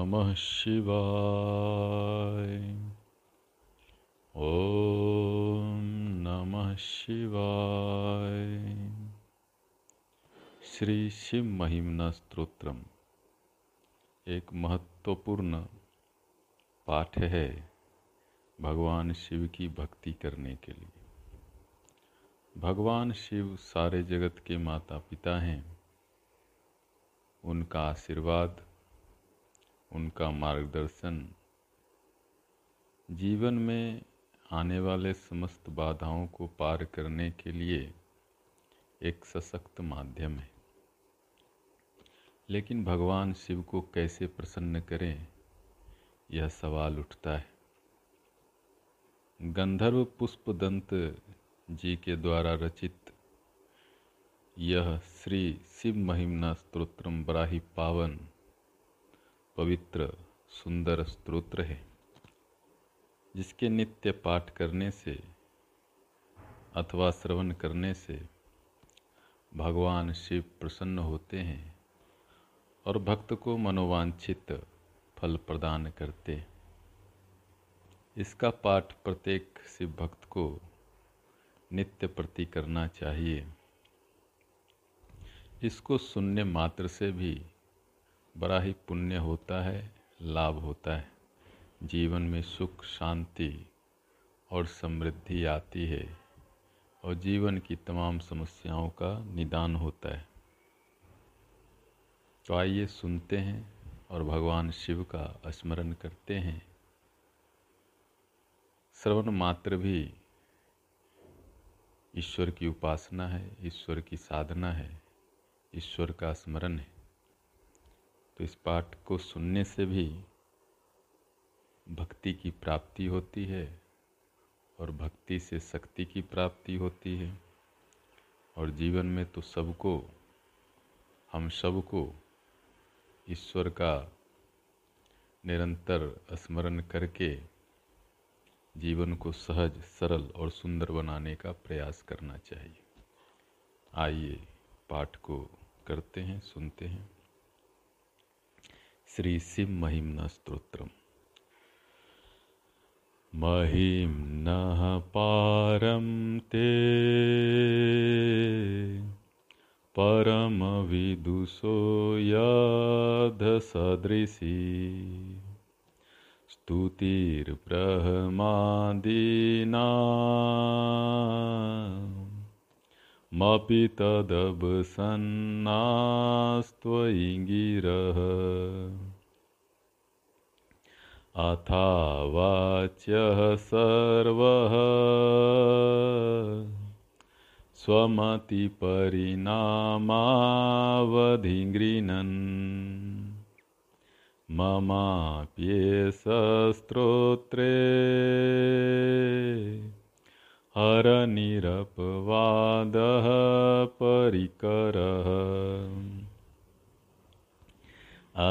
नमः शिवाय। ॐ नमः शिवाय। श्री शिव महिमना स्तोत्रम। एक महत्वपूर्ण पाठ है भगवान शिव की भक्ति करने के लिए। भगवान शिव सारे जगत के माता पिता हैं। उनका आशीर्वाद उनका मार्गदर्शन। जीवन में आने वाले समस्त बाधाओं को पार करने के लिए एक सशक्त माध्यम है। लेकिन भगवान शिव को कैसे प्रसन्न करें, यह सवाल उठता है। गंधर्व पुष्पदंत जी के द्वारा रचित यह श्री शिव महिमना स्त्रोत्रम बड़ा ही पावन पवित्र, सुंदर स्त्रोत्र है, जिसके नित्य पाठ करने से अथवा श्रवण करने से भगवान शिव प्रसन्न होते हैं और भक्त को मनोवांछित फल प्रदान करते इसका पाठ प्रत्येक शिव भक्त को नित्य प्रति करना चाहिए। इसको सुनने मात्र से भी बड़ा ही पुण्य होता है, लाभ होता है। जीवन में सुख, शांति और समृद्धि आती है और जीवन की तमाम समस्याओं का निदान होता है। तो आइए सुनते हैं और भगवान शिव का स्मरण करते हैं। श्रवण मात्र भी ईश्वर की उपासना है, ईश्वर की साधना है, ईश्वर का स्मरण है। तो इस पाठ को सुनने से भी भक्ति की प्राप्ति होती है और भक्ति से शक्ति की प्राप्ति होती है। और जीवन में तो सबको, हम सबको ईश्वर का निरंतर स्मरण करके जीवन को सहज, सरल और सुंदर बनाने का प्रयास करना चाहिए। आइए पाठ को करते हैं, सुनते हैं। श्री शिव महिमना स्त्रोत्रम महिम्नः पारं ते परमविदुषो यधसदृशी। स्तुतिर्ब्रह्मादीना। मपि तदवसन्नास्त्वयि गिरः अथावाच्यः सर्वः। स्वमतिपरिणामावधिगृह्णन् ममाप्येषस्त्रोत्रे। हरनिरपवादः परिकरः।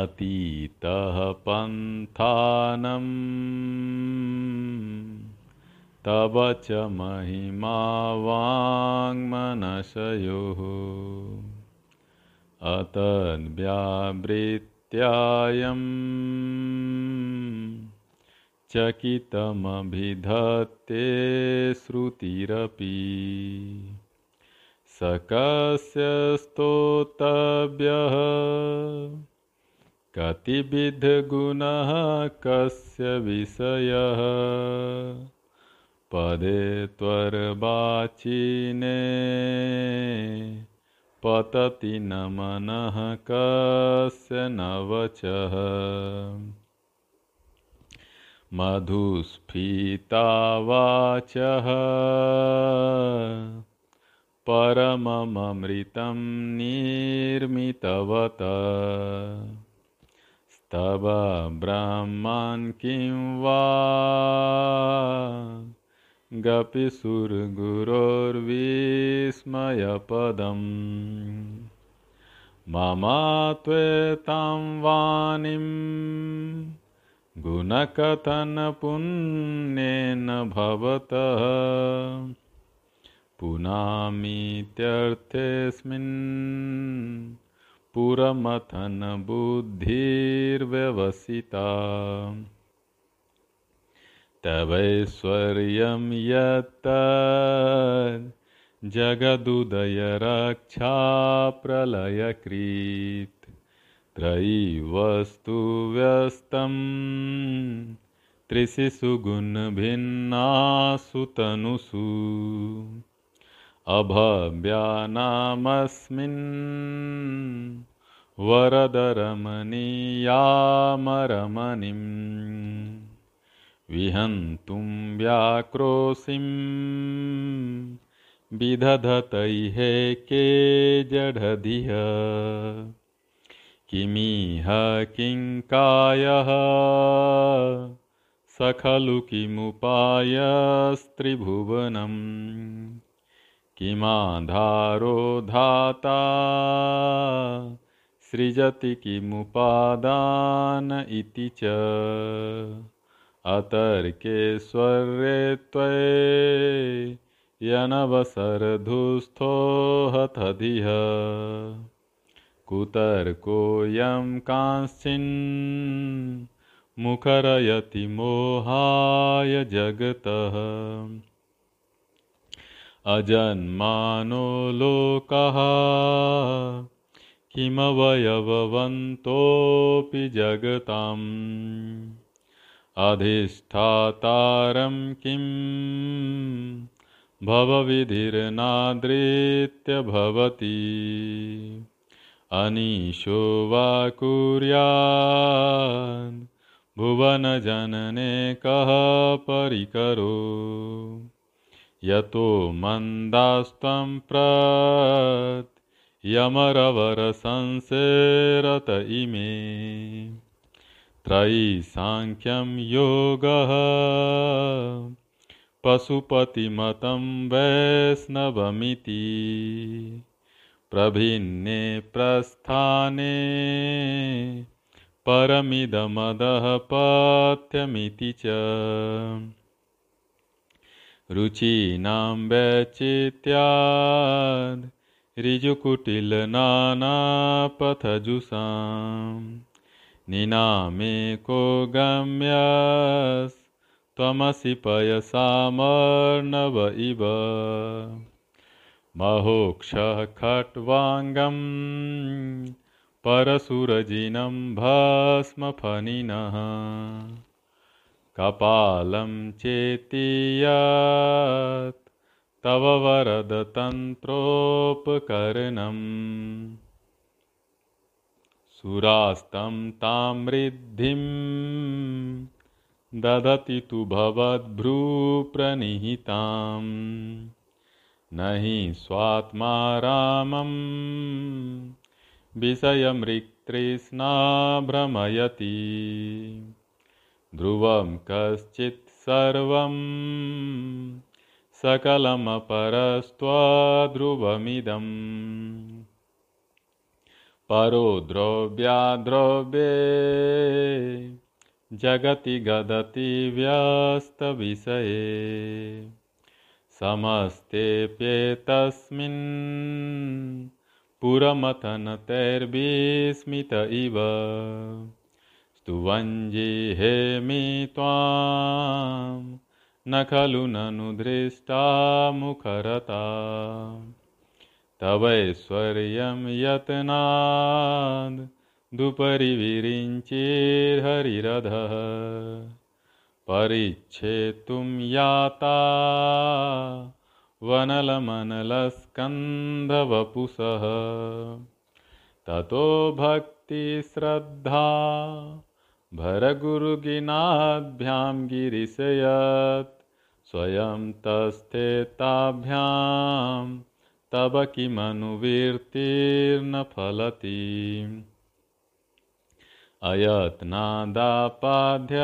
अतीतः पन्थानं तव च महिमा वाङ्मनशयोः चकितमभिधत्ते श्रुतिरपि। सकस्य स्तोतव्यः। कतिविधगुणः कस्य विषयः। पदे त्वरवाचिने। पतति न मनः कस्य न वचः मधुस्फीतावाचः परमममृतं निर्मितवत। तव ब्रह्मन् किं वा? गपिसुरगुरोर्विस्मयपदम्। मम त्वेतां वाणीं गुणकथनपुण्येन भवतः। पुनामीत्यर्थेऽस्मिन् पुरमथन बुद्धिर्व्यवसिता तवैश्वर्यं यत् जगदुदयरक्षा प्रलयकृत् त्रयीवस्तु व्यस्तम् त्रिशिषु गुणभिन्नासु तनुषु। अभव्यानामस्मिन्। वरदरमणीयामरमणिम्। विहन्तुं व्याक्रोशिं विदधतैः के जढधिय किमिह किङ्कायः? स खलु किमुपायस्त्रिभुवनम्? किमाधारो धाता? सृजति किमुपादान इति च? अतर्केश्वर्ये त्वये यनवसरधुस्थो हतधिह कुतर्कोऽयं कांश्चिन् मुखरयति मोहाय जगतः। अजन्मानो लोकः किमवयववन्तोऽपि जगताम्। अधिष्ठातारं किं भवविधिर्नादृत्य भवति। अनीशो वा कुर्यान् भुवनजनने कः परिकरो। यतो मन्दास्त्वं प्रत् यमरवरसंसेरत इमे। त्रयीसाङ्ख्यं योगः, पशुपतिमतं वैष्णवमिति। प्रभिन्ने प्रस्थाने परमिदमदः पथ्यमिति च। रुचीनां वैचित्याद् ऋजुकुटिलनानापथजुषाम् निनामेको गम्यस्त्वमसि पयसामर्णव इव। महोक्षः खट्वाङ्गम् परशुरजिनं भस्मफनिनः। कपालं चेति यत् तव वरदतन्त्रोपकरणम् सुरास्तं तामृद्धिं ददति तु भवद्भ्रूप्रणिहिताम् न हि स्वात्मा रामम् विषयमृक्तृष्णा भ्रमयति। ध्रुवं कश्चित् सर्वं। सकलमपरस्त्वध्रुवमिदम् परो द्रव्याद्रव्ये जगति गदति व्यस्तविषये समस्तेऽप्येतस्मिन् पुरमथनतैर्विस्मित इव। स्तुवञ्जिहेमि त्वां न खलु ननु दृष्टा मुखरता। तवैश्वर्यं यत्नाद् दुपरिविरिञ्चिर्हरिरधः परिच्छेतुं याता। वनलमनलस्कन्धवपुषः ततो भक्तिश्रद्धा। भरगुरुगिनाभ्यां गिरिशयत्। स्वयं तस्थेताभ्यां तव किमनुवीर्तिर्न फलति। अयत्नादापाध्य।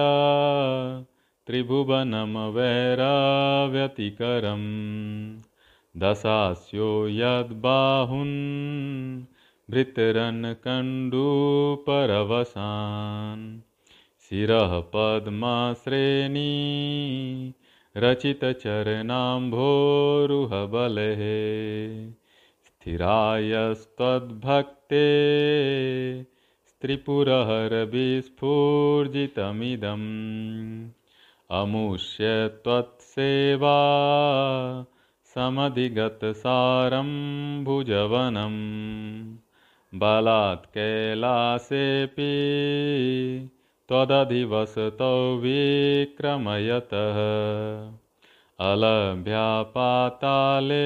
त्रिभुवनमवैराव्यतिकरम् दशास्यो यद्बाहुन् भृतरन्कण्डूपरवसान् शिरः पद्माश्रेणी रचितचरणाम्भोरुहबलेः स्थिरायस्त्वद्भक्ते स्त्रिपुरहरविस्फूर्जितमिदम् अमुष्य त्वत्सेवा समधिगतसारं भुजवनं। बलात् कैलासेऽपि त्वदधिवसतौ विक्रमयतः। अलभ्या पाताले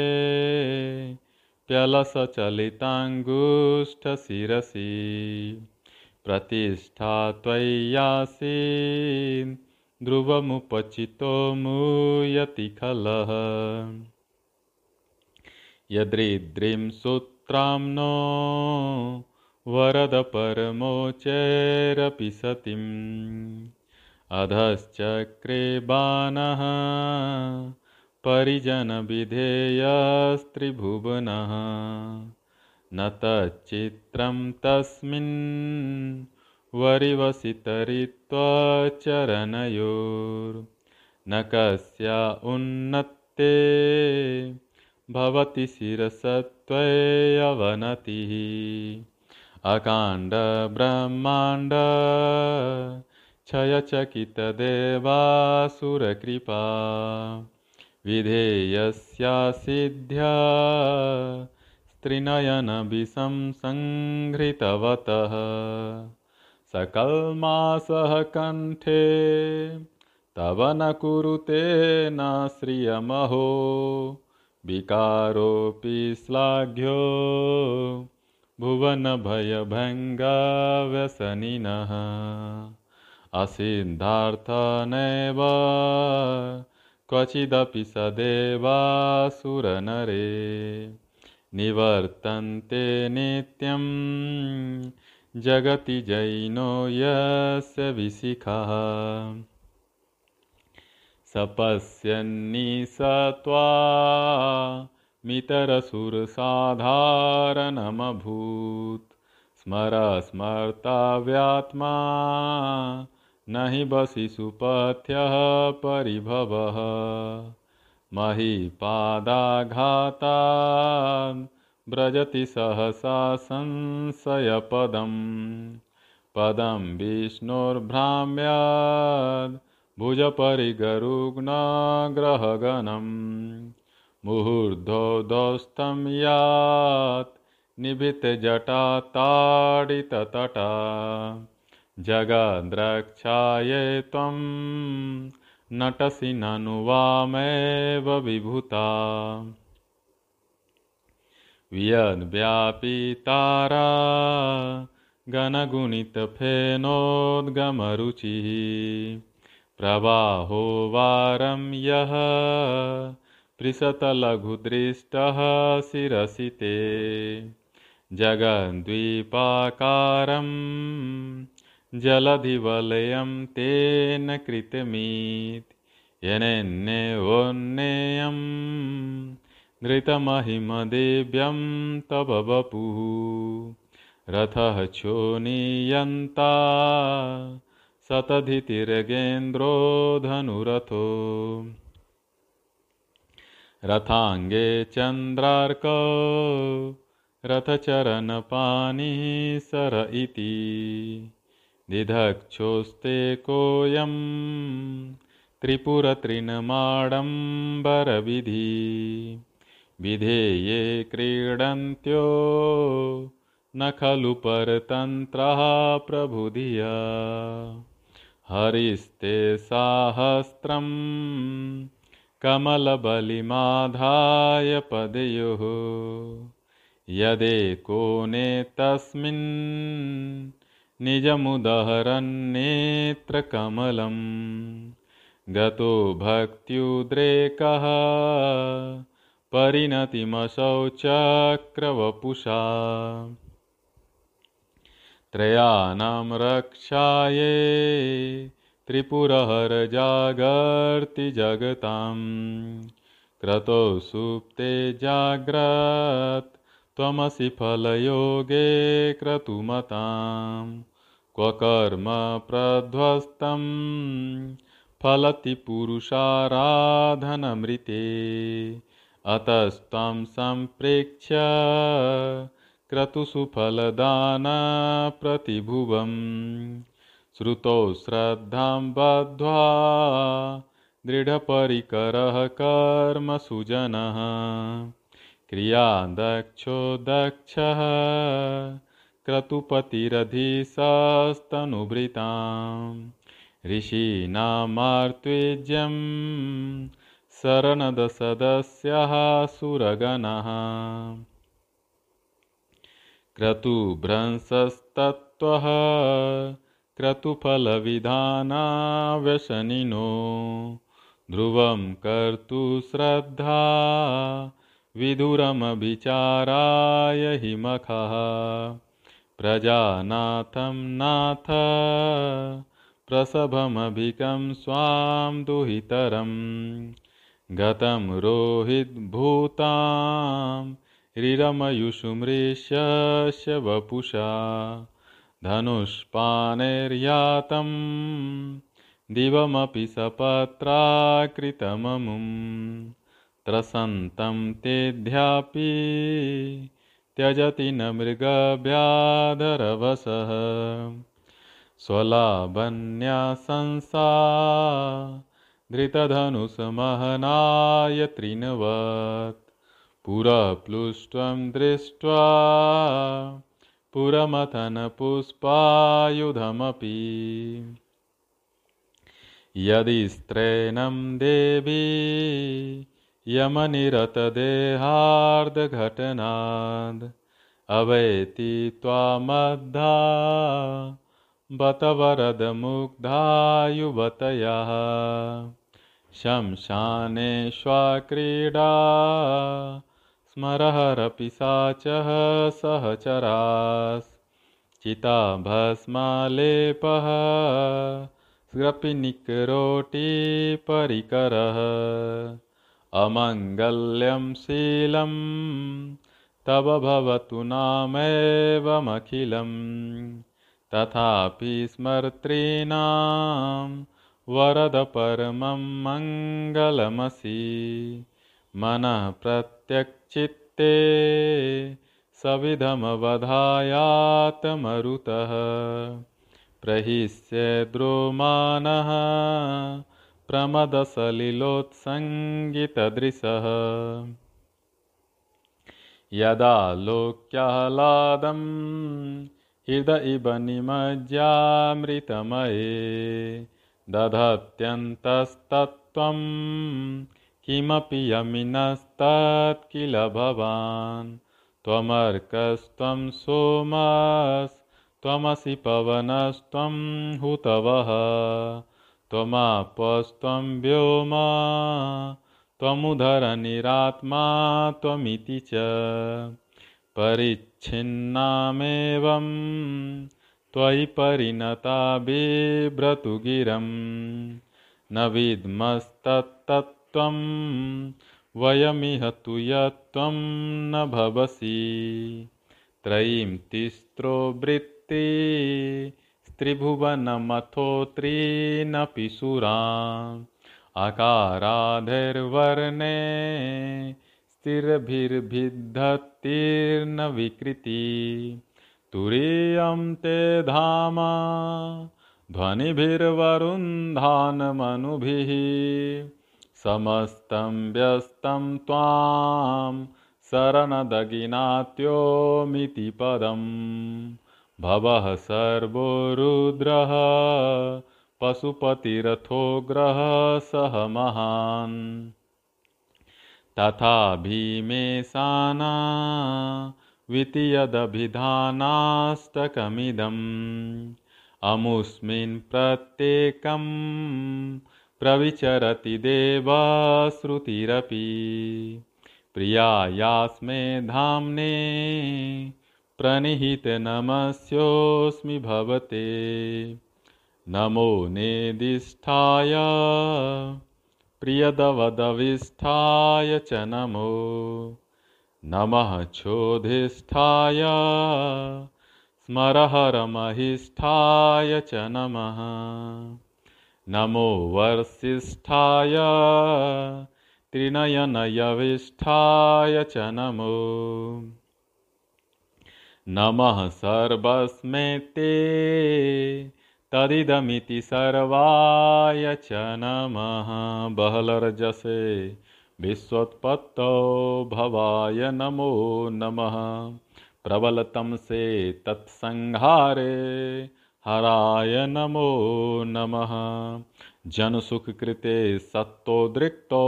प्यलसचलिताङ्गुष्ठशिरसि। प्रतिष्ठा त्वय्यासीन् ध्रुवमुपचितो मूयति खलः। यदृद्रिं सूत्राम्नो वरदपरमोचैरपि सतिम्। अधश्चक्रे बाणः परिजनविधेयस्त्रिभुवनः। न तच्चित्रं तस्मिन् वरिवसितरित्वचरणयोर्न कस्य उन्नते भवति शिरसत्वयवनतिः अकाण्डब्रह्माण्ड क्षयचकितदेवासुरकृपा। विधेयस्या सिद्ध्या स्त्रिनयनविसंसङ्घृतवतः सकल्मासः कण्ठे तव न कुरुते न श्रियमहो विकारोऽपि श्लाघ्यो। भुवनभयभङ्गाव्यसनिनः। असिद्धार्थनैव क्वचिदपि सदेवासुरनरे। निवर्तन्ते नित्यं जगति जैनो यस्य विशिखः। सपश्यन्नि स त्वा मितरसुरसाधारणमभूत्। स्मर स्मर्ताव्यात्मा न हि बसिषुपथ्यः परिभवः। महीपादाघातान् व्रजति सहसा संशयपदं पदं विष्णोर्भ्राम्याद् भुजपरिगरुग्नग्रहगणम्। मुहूर्धोदस्तं यात् निभितजटाताडिततटा जगद्रक्षायै त्वं नटसि ननु वामेव विभूता। वियद्व्यापितारा गणगुणितफेनोद्गमरुचिः प्रवाहो वारं यः पृषतलघुदृष्टः शिरसि ते। जगद्वीपाकारम् जलधिवलयं तेन कृतमीत्। यनेन्नेवोन्नेयं धृतमहिमदेव्यं तव वपुः। रथः चोनीयन्ता शतधितिर्गेन्द्रो धनुरथो। रथाङ्गे चन्द्रार्कौ। रथचरणपाणिः सर इति। दिधक्षोस्ते कोऽयं त्रिपुरतृणमाडम्बरविधि विधेये क्रीडन्त्यो न खलु परतन्त्रः प्रबुधिया हरिस्ते साहस्रं कमलबलिमाधाय पदयोः। यदेकोने तस्मिन् निजमुदहरन्नेत्रकमलं गतो भक्त्युद्रेकः परिणतिमसौ चक्रवपुषा। त्रयाणां रक्षायै त्रिपुरहरजागर्ति जगतां क्रतो सुप्ते जाग्रत्, त्वमसि फलयोगे क्रतुमताम्। क्व कर्म प्रध्वस्तं फलति पुरुषाराधनमृते। अतस्त्वं सम्प्रेक्ष्य क्रतुषु फलदानप्रतिभुवम् श्रुतौ श्रद्धां बद्ध्वा दृढपरिकरः कर्मसुजनः क्रिया दक्षो दक्षः क्रतुपतिरधिशस्तनुभृताम् ऋषीणामार्त्वेज्यं शरणदसदस्यः सुरगणः। क्रतुभ्रंशस्तत्त्वः क्रतुफलविधानाव्यसनिनो ध्रुवं कर्तु श्रद्धा विधुरमभिचाराय हि मखः प्रजानाथं नाथ प्रसभमभिकं स्वां दुहितरं गतं रोहिद्भूतां रिरमयुषुमृष्यस्य वपुषा। धनुष्पाणैर्यातं दिवमपि सपत्राकृतममुं त्रसन्तं तेऽध्यापि त्यजति न मृगव्याधरवसः स्वलावन्यासंसा धृतधनुषमहनाय त्रिनवत्। पुरप्लुष्ट्वं दृष्ट्वा पुरमथनपुष्पायुधमपि। यदि स्त्रैणं देवी यमनिरतदेहार्दघटनाद् अवैति त्वामद्धा बत वरदमुग्धायुवतयः शंशानेष्वाक्रीडा स्मरहरपिशाचः सहचरास्। चिता भस्मालेपः स्रपिनिकरोटिपरिकरः अमङ्गल्यं शीलं तव भवतु नामेवमखिलं तथापि स्मर्तॄणां वरद परमं मङ्गलमसि मनः प्रत्यक्षित्ते सविधमवधायातमरुतः प्रहिष्ये द्रोमानः प्रमदसलिलोत्सङ्गितदृशः यदा लोक्याह्लादं हृद इव निमज्यामृतमये दधत्यन्तस्तत्त्वं किमपि यमिनस्तत् किल भवान्? त्वमर्कस्त्वं सोमस्त्वमसि पवनस्त्वं हुतवः। त्वमापस्त्वं व्योमा। त्वमुदरनिरात्मा त्वमिति च। परिच्छिन्नामेवं त्वयि परिणता बिभ्रतु गिरं न विद्मस्तत्तत्त्वं, वयमिह तु यत्त्वं न भवसि। त्रयीं तिस्त्रो वृत्ति त्रिभुवनमथोत्रीनपि सुरा अकाराधैर्वर्णे स्थिरभिर्भिद्धतिर्न विकृति तुरीयं ते धाम। ध्वनिभिर्वरुन्धानमनुभिः। समस्तं व्यस्तं त्वां शरणदगिनात्योमिति पदम्। भवः सर्वो रुद्रः पशुपतिरथोग्रः सह महान्। तथा भीमेशाना वितीयदभिधानाष्टकमिदम् अमुस्मिन् प्रत्येकं प्रविचरति देवश्रुतिरपि। प्रियायास्मे धाम्ने प्रणिहितनमस्योऽस्मि भवते। नमो नेदिष्ठाय प्रियदवदविष्ठाय च नमो। नमः चोधिष्ठाय। स्मरहरमहिष्ठाय च नमः। नमो वर्षिष्ठाय त्रिनयनयविष्ठाय च नमो। नमः सर्वस्मे ते। तदिदमिति सर्वाय च नमः। बहलर्जसे। विश्वोत्पत्तौ भवाय नमो नमः। प्रबलतम से तत्संहारे हराय नमो नमः। जनसुखकृते सत्तोदृक्तो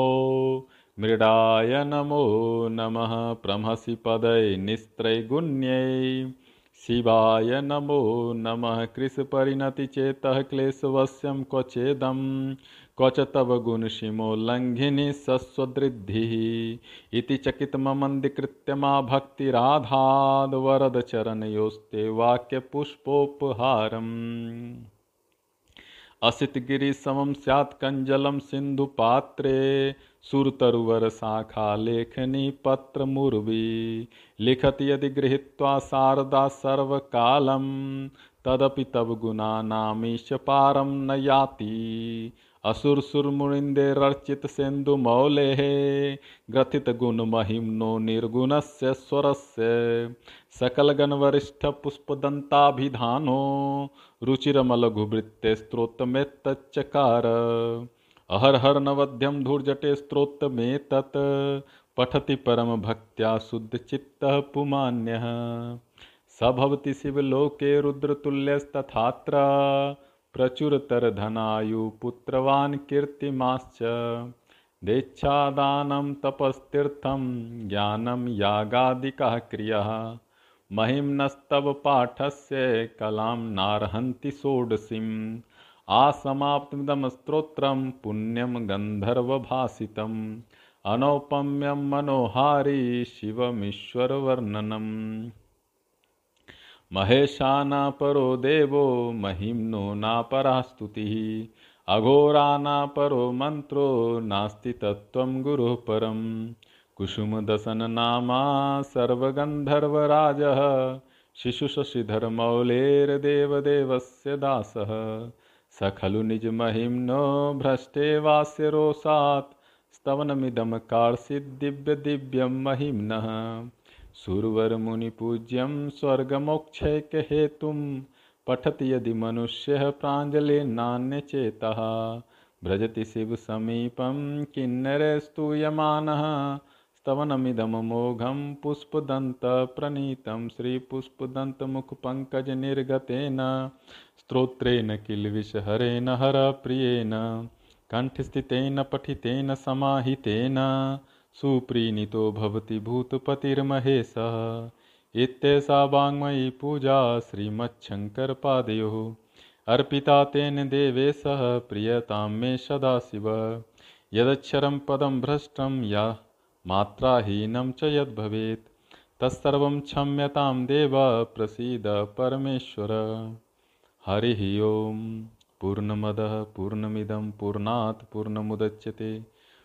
मृडाय नमो नमः। प्रमहसि पदै निस्त्रैगुण्यै शिवाय नमो नमः। कृशपरिणतिचेतः क्लेशवश्यं क्वचेदं क्वच तव गुणशिमोल्लङ्घिनि सस्वदृद्धिः इति चकितममन्दिकृत्य मा भक्तिराधाद् वरदचरणयोस्ते वाक्यपुष्पोपहारम्। असितगिरिसमं स्यात् कञ्जलं सिन्धुपात्रे सुरतरुवरशाखालेखनी पत्रमुर्वी। लिखति यदि गृहीत्वा शारदा सर्वकालं तदपि तव गुणानामीश पारं न याति। असुरसुरमुनिन्देरर्चित सिन्धुमौलेः ग्रथितगुणमहिम्नो निर्गुणस्य स्वरस्य सकलगणवरिष्ठपुष्पदन्ताभिधानो रुचिरमलघुवृत्ते स्त्रोत्रमेतच्चकार अहर हर नवध्यम धूर्जटे स्त्रोत्रमेतत् पठति परमभक्त्या शुद्धचित्तः पुमान्यः। स भवति शिवलोके रुद्रतुल्यस्तथात्र प्रचुरतरधनायुपुत्रवान् कीर्तिमाश्च। देच्छादानं तपस्तीर्थं ज्ञानं यागादिकः क्रियः। महिम्नस्तव पाठस्य कलां नार्हन्ति षोडशीम् आसमाप्तमिदं स्तोत्रं पुण्यं गन्धर्वभासितम्। अनौपम्यं मनोहारी शिवमीश्वरवर्णनम्। महेशानापरो देवो, महिम्नो नापरा स्तुतिः अघोरानापरो मन्त्रो नास्ति तत्व गुरुः परम् कुसुमदशननामा सर्वगन्धर्वराजः। शिशुशशिधरमौलेर्देवदेवस्य दासः। स खलु निज निजमहिम्नो भ्रष्टे वास्य रोषात् स्तवनमिदं कार्षिद्दिव्यदिव्यं महिम्नः। सुरवरमुनिपूज्यं स्वर्गमोक्षैकहेतुं पठति यदि मनुष्यः प्राञ्जलिर्नान्यचेतः भ्रजति शिवसमीपं किन्नरस्तूयमानः स्तवनमिदममोघं पुष्पदन्तप्रणीतं श्रीपुष्पदन्तमुखपङ्कजनिर्गतेन। स्तोत्रेण किल्विषहरेण हरप्रियेण। कण्ठस्थितेन पठितेन समाहितेन। सुप्रीणितो भवति भूतपतिर्महेशः। इत्येषा वाङ्मयी पूजा श्रीमच्छङ्करपादयोः। अर्पिता तेन देवेशः प्रियतां मे सदाशिव। यदक्षरं पदं भ्रष्टं या मात्राहीनं च यद्भवेत्। तत्सर्वं क्षम्यतां देव प्रसीद परमेश्वर। हरिः ओं पूर्णमदः, पूर्णमिदं, पूर्णात् पूर्णमुदच्यते।